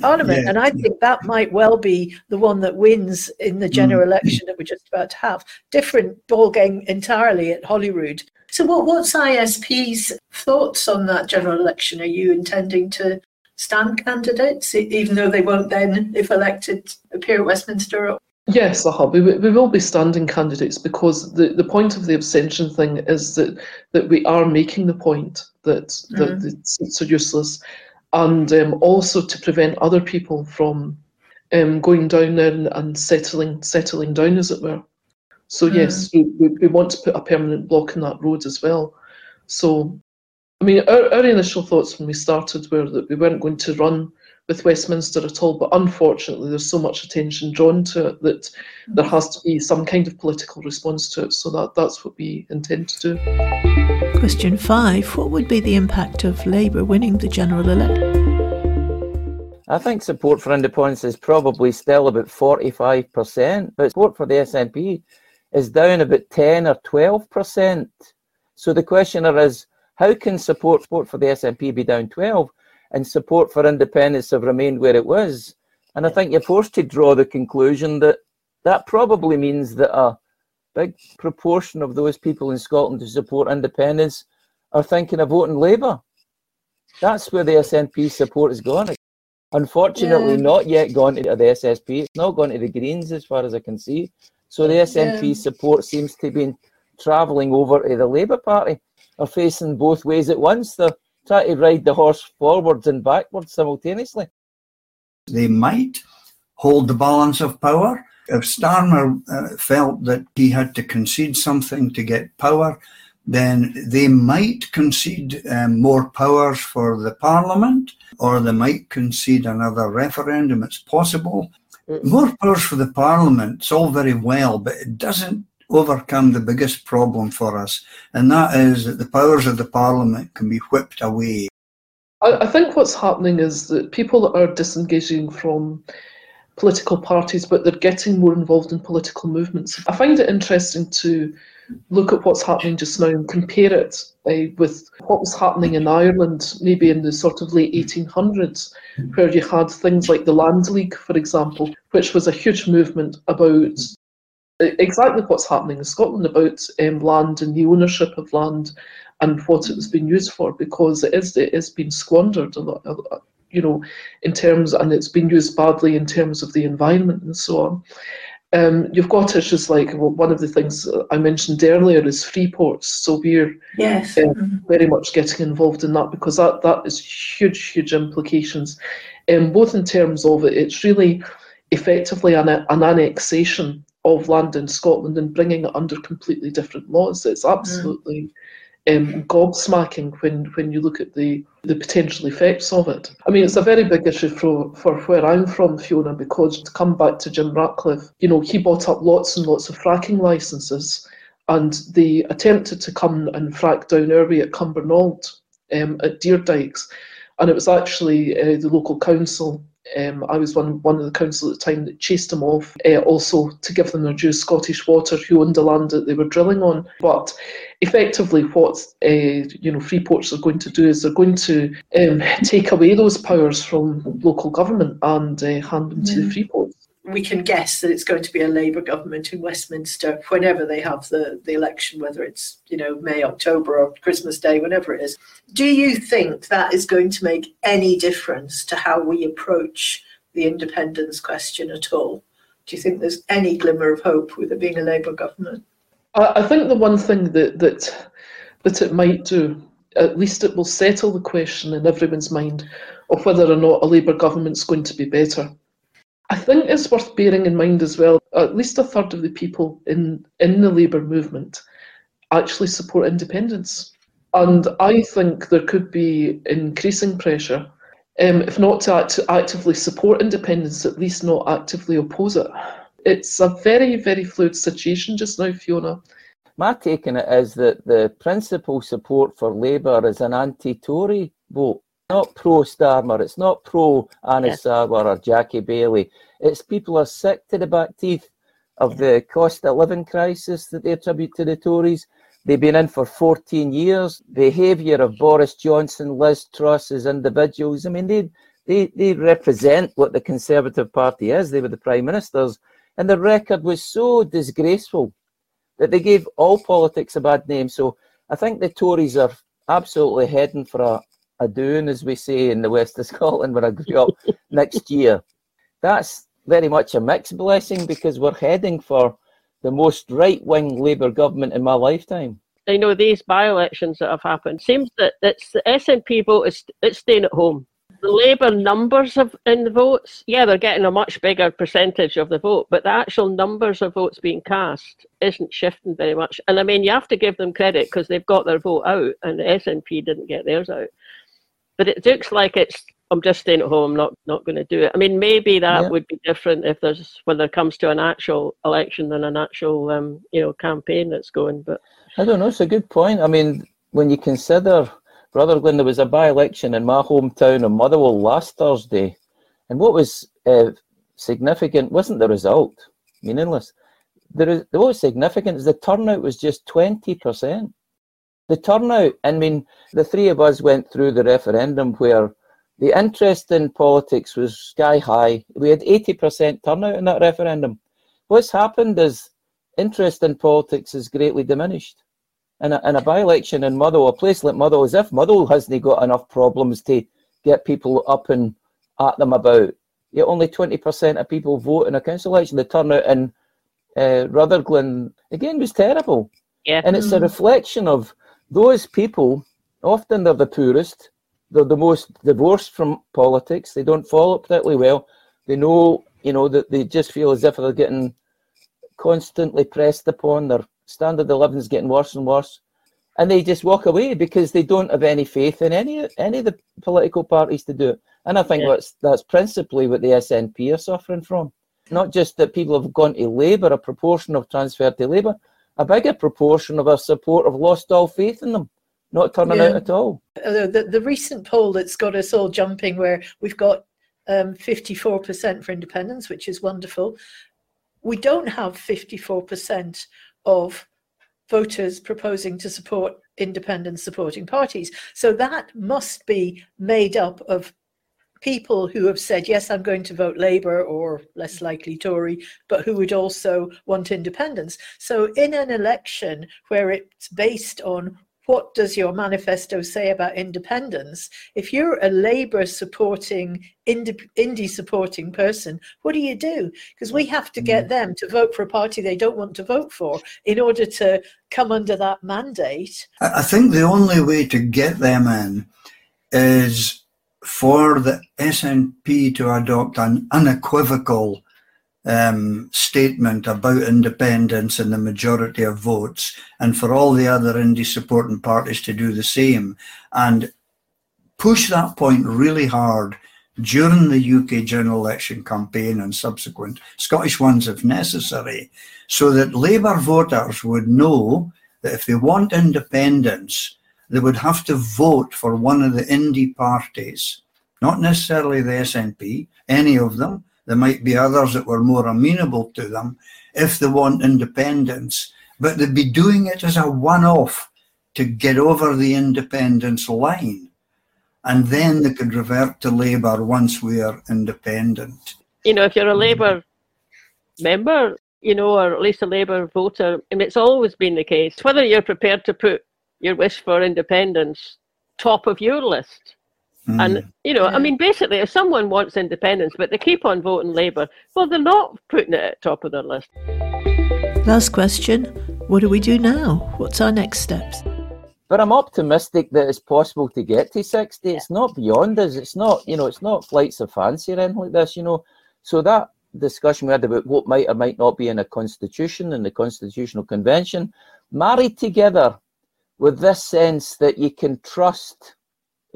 Parliament? Yeah. And I think that might well be the one that wins in the general mm. election that we're just about to have. Different ball game entirely at Holyrood. So, what, what's ISP's thoughts on that general election? Are you intending to stand candidates, even though they won't then, if elected, appear at Westminster? Yes, uh-huh. we, we will be standing candidates because the, the point of the abstention thing is that, that we are making the point that, that mm. the seats are useless and um, also to prevent other people from um, going down there and, and, settling settling down, as it were. So mm. yes, we, we want to put a permanent block in that road as well. So I mean, our, our initial thoughts when we started were that we weren't going to run with Westminster at all, but unfortunately, there's so much attention drawn to it that there has to be some kind of political response to it. So that, that's what we intend to do. Question five What would be the impact of Labour winning the general election? I think support for independence is probably still about 45%, but support for the SNP is down about 10 or 12%. So the questioner is how can support, support for the SNP be down 12 and support for independence have remained where it was? And I think you're forced to draw the conclusion that that probably means that a big proportion of those people in Scotland who support independence are thinking of voting Labour. That's where the SNP support is going. Unfortunately, yeah. not yet gone to the SSP. It's not gone to the Greens as far as I can see. So the SNP yeah. support seems to be travelling over to the Labour Party. Are facing both ways at once. They're trying to ride the horse forwards and backwards simultaneously. They might hold the balance of power. If Starmer uh, felt that he had to concede something to get power, then they might concede um, more powers for the parliament or they might concede another referendum. It's possible. More powers for the parliament, it's all very well, but it doesn't overcome the biggest problem for us, and that is that the powers of the parliament can be whipped away. I, I think what's happening is that people are disengaging from political parties, but they're getting more involved in political movements. I find it interesting to look at what's happening just now and compare it uh, with what was happening in Ireland, maybe in the sort of late 1800s, where you had things like the Land League, for example, which was a huge movement about exactly what's happening in Scotland about um, land and the ownership of land and what it was being used for, because it is it is being squandered a lot, you know, in terms and it's been used badly in terms of the environment and so on. Um, you've got issues like well, one of the things I mentioned earlier is free ports. So we're yes. um, very much getting involved in that because that, that is huge, huge implications, um, both in terms of it, it's really effectively an, an annexation of land in Scotland and bringing it under completely different laws. It's mm. absolutely mm um, gobsmacking when, when you look at the, the potential effects of it. I mean, it's a very big issue for, for where I'm from, Fiona, because to come back to Jim Ratcliffe, you know, he bought up lots and lots of fracking licenses and they attempted to come and frack down way at Cumbernauld um, at Deerdykes. And it was actually uh, the local council um, I was one one of the council at the time that chased them off. Uh, also to give them their due, Scottish Water, who owned the land that they were drilling on. But effectively, what uh, you know, Freeports are going to do is they're going to um, take away those powers from local government and uh, hand them to the Freeports we can guess that it's going to be a Labour government in Westminster whenever they have the, the election, whether it's you know May, October, or Christmas Day, whenever it is. Do you think that is going to make any difference to how we approach the independence question at all? Do you think there's any glimmer of hope with it being a Labour government? I, I think the one thing that that that it might do, at least it will settle the question in everyone's mind of whether or not a Labour government's going to be better. I think it's worth bearing in mind as well, at least a third of the people in, in the Labour movement actually support independence. And I think there could be increasing pressure, um, if not to act- actively support independence, at least not actively oppose it. It's a very, very fluid situation just now, Fiona. My take on it is that the principal support for Labour is an anti Tory vote not pro Starmer, it's not pro Anas yeah. Sarwar or Jackie Baillie. It's people are sick to the back teeth of the cost of living crisis that they attribute to the Tories. They've been in for 14 years. Behaviour of Boris Johnson, Liz Truss as individuals, I mean, they, they, they represent what the Conservative Party is. They were the Prime Ministers. And the record was so disgraceful that they gave all politics a bad name. So I think the Tories are absolutely heading for a, a doing, as we say in the west of Scotland where I grew up, next year. That's very much a mixed blessing because we're heading for the most right wing Labour government in my lifetime. I know these by elections that have happened seems that it's the SNP vote is it's staying at home. The Labour numbers of in the votes, yeah, they're getting a much bigger percentage of the vote, but the actual numbers of votes being cast isn't shifting very much. And I mean, you have to give them credit because they've got their vote out, and the SNP didn't get theirs out but it looks like it's I'm just staying at home. Not not going to do it. I mean, maybe that Yeah. would be different if there's when there comes to an actual election than an actual um, you know campaign that's going. But I don't know. It's a good point. I mean, when you consider, brother, Rutherglen, there was a by-election in my hometown of Motherwell last Thursday, and what was uh, significant wasn't the result, meaningless. There is what was significant is the turnout was just twenty percent. The turnout. I mean, the three of us went through the referendum where the interest in politics was sky high. We had eighty percent turnout in that referendum. What's happened is interest in politics is greatly diminished in a, in a by-election in Motherwell, a place like Motherwell, as if Motherwell hasn't got enough problems to get people up and at them about. Yet only 20% of people vote in a council election. The turnout in uh, Rutherglen, again, was terrible. yeah, And it's a reflection of those people, often they're the poorest, they're the most divorced from politics, they don't follow it particularly well. They know, you know, that they just feel as if they're getting constantly pressed upon, their standard of living is getting worse and worse. And they just walk away because they don't have any faith in any any of the political parties to do it. And I think Yeah. that's that's principally what the SNP are suffering from. Not just that people have gone to Labour, a proportion of transfer to Labour, a bigger proportion of our support have lost all faith in them, not turning Yeah. out at all. Uh, the, the recent poll that's got us all jumping, where we've got um, 54% for independence, which is wonderful. We don't have 54% of voters proposing to support independent supporting parties. So that must be made up of people who have said, yes, I'm going to vote Labour or less mm. likely Tory, but who would also want independence. So in an election where it's based on what does your manifesto say about independence? If you're a Labour supporting, indie, supporting person, what do you do? Because we have to get mm. them to vote for a party they don't want to vote for in order to come under that mandate. I think the only way to get them in is for the SNP to adopt an unequivocal um, statement about independence and the majority of votes, and for all the other indie supporting parties to do the same, and push that point really hard during the UK general election campaign and subsequent Scottish ones if necessary, so that Labour voters would know that if they want independence, they would have to vote for one of the indie parties, not necessarily the SNP, any of them. There might be others that were more amenable to them if they want independence, but they'd be doing it as a one off to get over the independence line. And then they could revert to Labour once we are independent. you know, if you're a Labour member, you know, or at least a Labour voter, and it's always been the case, whether you're prepared to put your wish for independence top of your list. Hmm. And, you know, I mean, basically, if someone wants independence, but they keep on voting Labour, well, they're not putting it at top of their list. Last question What do we do now? What's our next steps? But I'm optimistic that it's possible to get to 60. It's not beyond us. It's not, you know, it's not flights of fancy or anything like this, you know. So that discussion we had about what might or might not be in a constitution and the constitutional convention, married together with this sense that you can trust.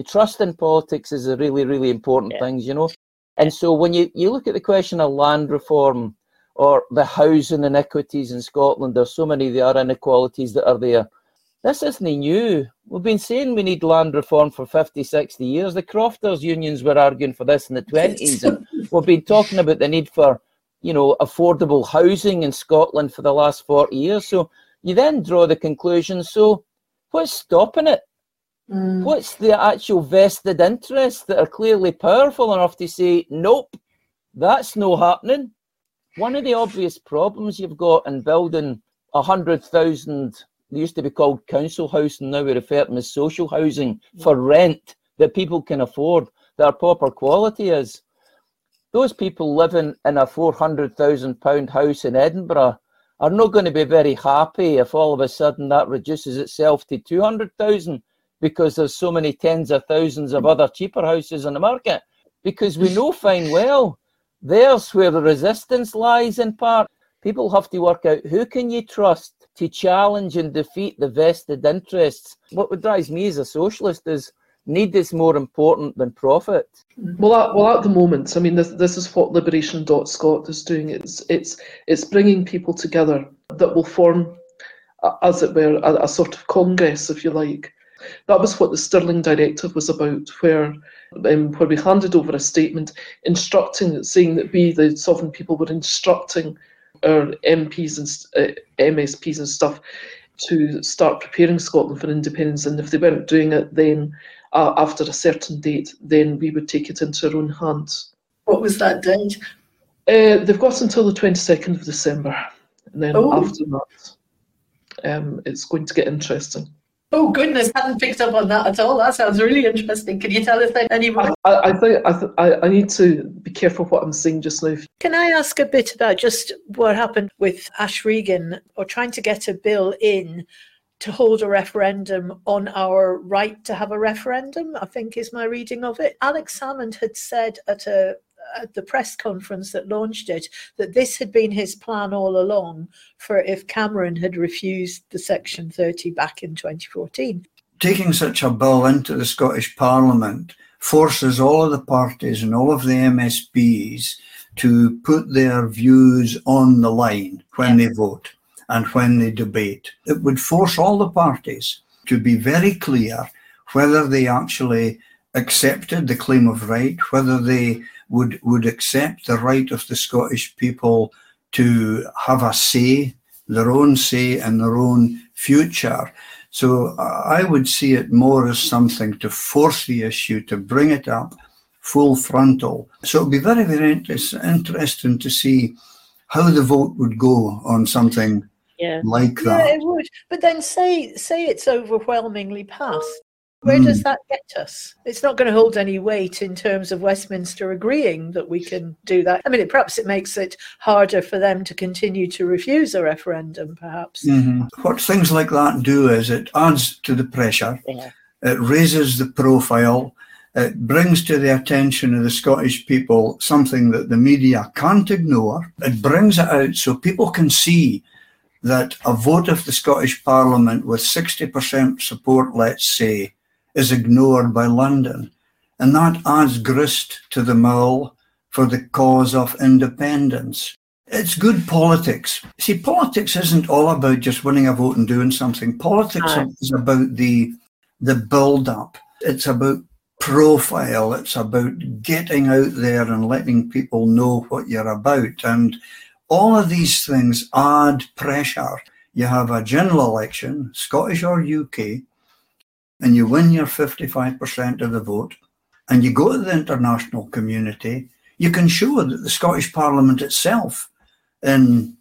Trust in politics is a really, really important Yeah. thing, you know. And so when you, you look at the question of land reform or the housing inequities in Scotland, there's so many of the other inequalities that are there. This isn't new. We've been saying we need land reform for 50, 60 years. The crofters unions were arguing for this in the 20s. And we've been talking about the need for, you know, affordable housing in Scotland for the last 40 years. So you then draw the conclusion, so what's stopping it? Mm. What's the actual vested interests that are clearly powerful enough to say, nope, that's no happening? One of the obvious problems you've got in building a hundred thousand, they used to be called council housing, now we refer to them as social housing for rent that people can afford, that are proper quality is. Those people living in a four hundred thousand pound house in Edinburgh are not going to be very happy if all of a sudden that reduces itself to two hundred thousand because there's so many tens of thousands of other cheaper houses on the market. Because we know fine well there's where the resistance lies in part. People have to work out who can you trust to challenge and defeat the vested interests. What drives me as a socialist is need is more important than profit. Well, at, well, at the moment, I mean, this, this is what Liberation.Scot is doing. It's it's it's bringing people together that will form, as it were, a, a sort of congress, if you like. That was what the Stirling Directive was about, where um, where we handed over a statement instructing, saying that we, the sovereign people, were instructing our MPs and uh, MSPs and stuff to start preparing Scotland for independence, and if they weren't doing it, then uh, after a certain date, then we would take it into our own hands. What was that date? Uh, they've got until the 22nd of December, and then oh. after that, um, it's going to get interesting. Oh goodness, hadn't picked up on that at all. That sounds really interesting. Can you tell us any more? I, I think I, th- I, I need to be careful what I'm saying just now. Can I ask a bit about just what happened with Ash Regan or trying to get a bill in to hold a referendum on our right to have a referendum? I think is my reading of it. Alex Salmond had said at a at the press conference that launched it that this had been his plan all along for if Cameron had refused the Section 30 back in 2014. Taking such a bill into the Scottish Parliament forces all of the parties and all of the MSPs to put their views on the line when yeah. they vote and when they debate. It would force all the parties to be very clear whether they actually accepted the claim of right, whether they would would accept the right of the Scottish people to have a say, their own say in their own future. So uh, I would see it more as something to force the issue, to bring it up full frontal. So it'd be very, very interesting to see how the vote would go on something yeah. like that. Yeah, it would. But then say say it's overwhelmingly passed. Where mm. does that get us? It's not going to hold any weight in terms of Westminster agreeing that we can do that. I mean, it, perhaps it makes it harder for them to continue to refuse a referendum, perhaps. Mm-hmm. What things like that do is it adds to the pressure, yeah. it raises the profile, it brings to the attention of the Scottish people something that the media can't ignore. It brings it out so people can see that a vote of the Scottish Parliament with 60% support, let's say, is ignored by London. And that adds grist to the mill for the cause of independence. It's good politics. See, politics isn't all about just winning a vote and doing something. Politics is about the the build up. It's about profile. It's about getting out there and letting people know what you're about. And all of these things add pressure. You have a general election, Scottish or UK, and you win your 55% of the vote and you go to the international community, you can show that the Scottish Parliament itself in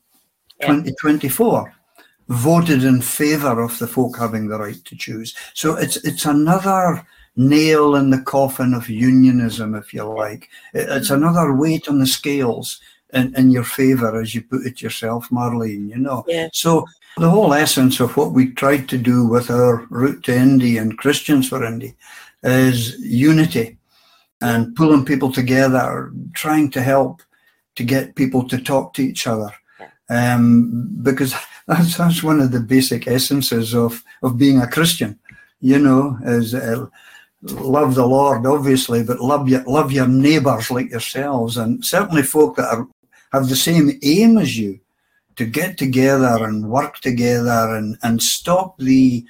yeah. 2024 voted in favour of the folk having the right to choose. So it's it's another nail in the coffin of unionism, if you like. It's mm. another weight on the scales in, in your favour, as you put it yourself, Marlene, you know. Yeah. So the whole essence of what we tried to do with our route to Indy and Christians for Indy is unity and pulling people together, trying to help to get people to talk to each other. Um, because that's, that's one of the basic essences of, of being a Christian, you know, is uh, love the Lord, obviously, but love your, love your neighbours like yourselves, and certainly folk that are, have the same aim as you to get together and work together and, and stop the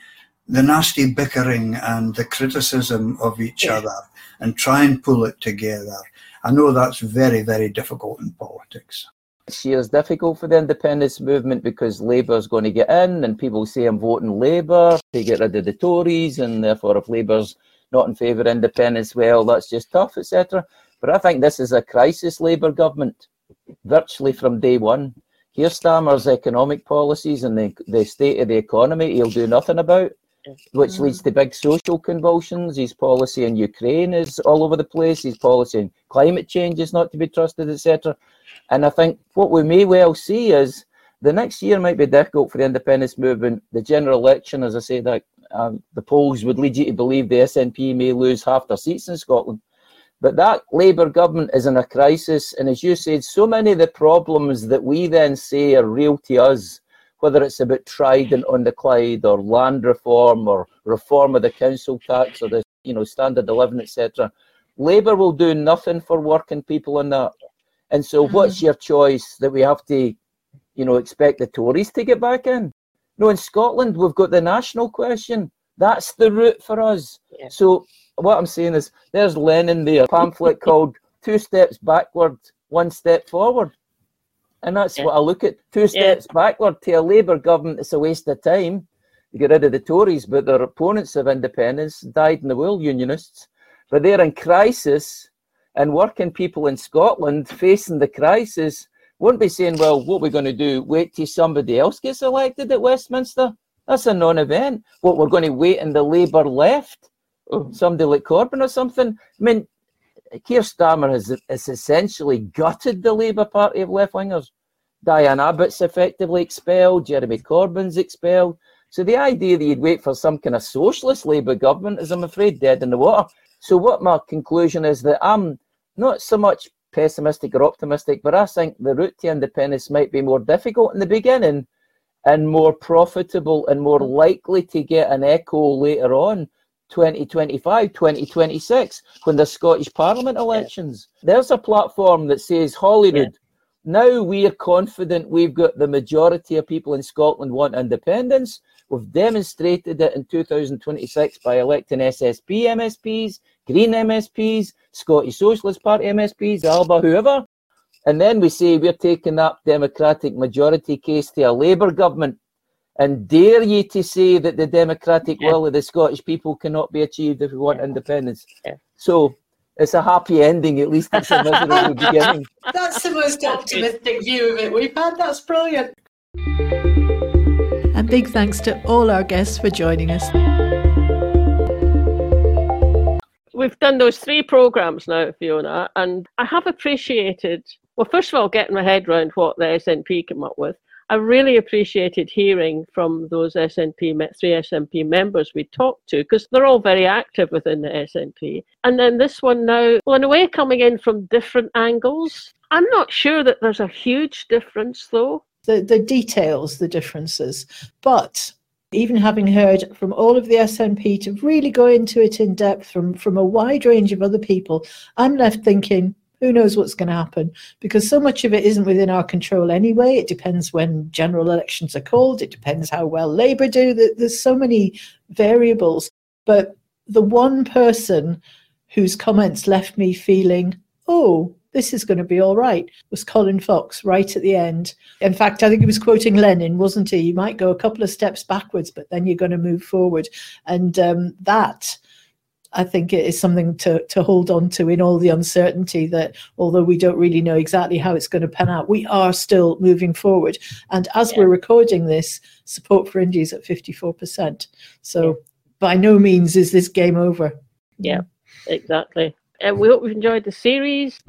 the nasty bickering and the criticism of each yeah. other and try and pull it together. I know that's very, very difficult in politics. This year's difficult for the independence movement because Labour's going to get in and people say I'm voting Labour to get rid of the Tories and therefore if Labour's not in favour of independence, well, that's just tough, etc. But I think this is a crisis Labour government, virtually from day one. Keir Starmer's economic policies and the, the state of the economy he'll do nothing about, which leads to big social convulsions. His policy in Ukraine is all over the place. His policy in climate change is not to be trusted, etc. And I think what we may well see is the next year might be difficult for the independence movement. The general election, as I say, that um, the polls would lead you to believe the SNP may lose half their seats in Scotland. But that Labour government is in a crisis. And as you said, so many of the problems that we then say are real to us, whether it's about Trident on the Clyde or land reform or reform of the council tax or the you know, standard of living, etc. Labour will do nothing for working people on that. And so, mm-hmm. what's your choice that we have to, you know, expect the Tories to get back in? No, in Scotland, we've got the national question. That's the route for us. Yeah. So, what I'm saying is, there's Lenin there, pamphlet called Two Steps Backward, One Step Forward. And that's yeah. what I look at. Two steps yeah. backward to a Labour government, it's a waste of time to get rid of the Tories, but their opponents of independence died in the wool, unionists. But they're in crisis, and working people in Scotland facing the crisis won't be saying, well, what we're going to do, wait till somebody else gets elected at Westminster? That's a non event. What, we're going to wait in the Labour left? Somebody like Corbyn or something? I mean, Keir Starmer has, has essentially gutted the Labour Party of left wingers. Diane Abbott's effectively expelled, Jeremy Corbyn's expelled. So the idea that you'd wait for some kind of socialist Labour government is, I'm afraid, dead in the water. So what my conclusion is that I'm not so much pessimistic or optimistic, but I think the route to independence might be more difficult in the beginning and more profitable and more likely to get an echo later on 2025, 2026, when the Scottish Parliament elections. Yeah. There's a platform that says Holyrood. Yeah. Now we are confident we've got the majority of people in Scotland want independence. We've demonstrated it in 2026 by electing SSP MSPs, Green MSPs, Scottish Socialist Party MSPs, ALBA, whoever. And then we say we're taking that democratic majority case to a Labour government and dare ye to say that the democratic yeah. will of the Scottish people cannot be achieved if we want yeah. independence. Yeah. So it's a happy ending, at least it's a miserable beginning. That's the most optimistic view of it we've had. That's brilliant. And big thanks to all our guests for joining us. We've done those three programs now, Fiona, and I have appreciated, well, first of all, getting my head around what the SNP came up with I really appreciated hearing from those SNP, three SNP members we talked to, because they're all very active within the SNP. And then this one now, well, in a way, coming in from different angles. I'm not sure that there's a huge difference, though. The, the details, the differences. But even having heard from all of the SNP to really go into it in depth from, from a wide range of other people, I'm left thinking, who knows what's going to happen? Because so much of it isn't within our control anyway. It depends when general elections are called. It depends how well labor do. There's so many variables. But the one person whose comments left me feeling oh this is going to be all right was colin fox right at the end. In fact i think he was quoting lenin wasn't he? You might go a couple of steps backwards but then you're going to move forward. And um, that I think it is something to, to hold on to in all the uncertainty that although we don't really know exactly how it's going to pan out, we are still moving forward. And as yeah. we're recording this, support for Indy is at 54%. So yeah. by no means is this game over. Yeah, exactly. And we hope you've enjoyed the series.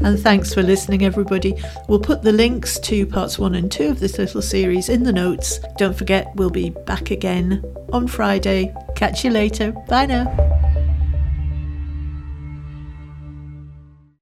And thanks for listening, everybody. We'll put the links to parts one and two of this little series in the notes. Don't forget, we'll be back again on Friday. Catch you later. Bye now.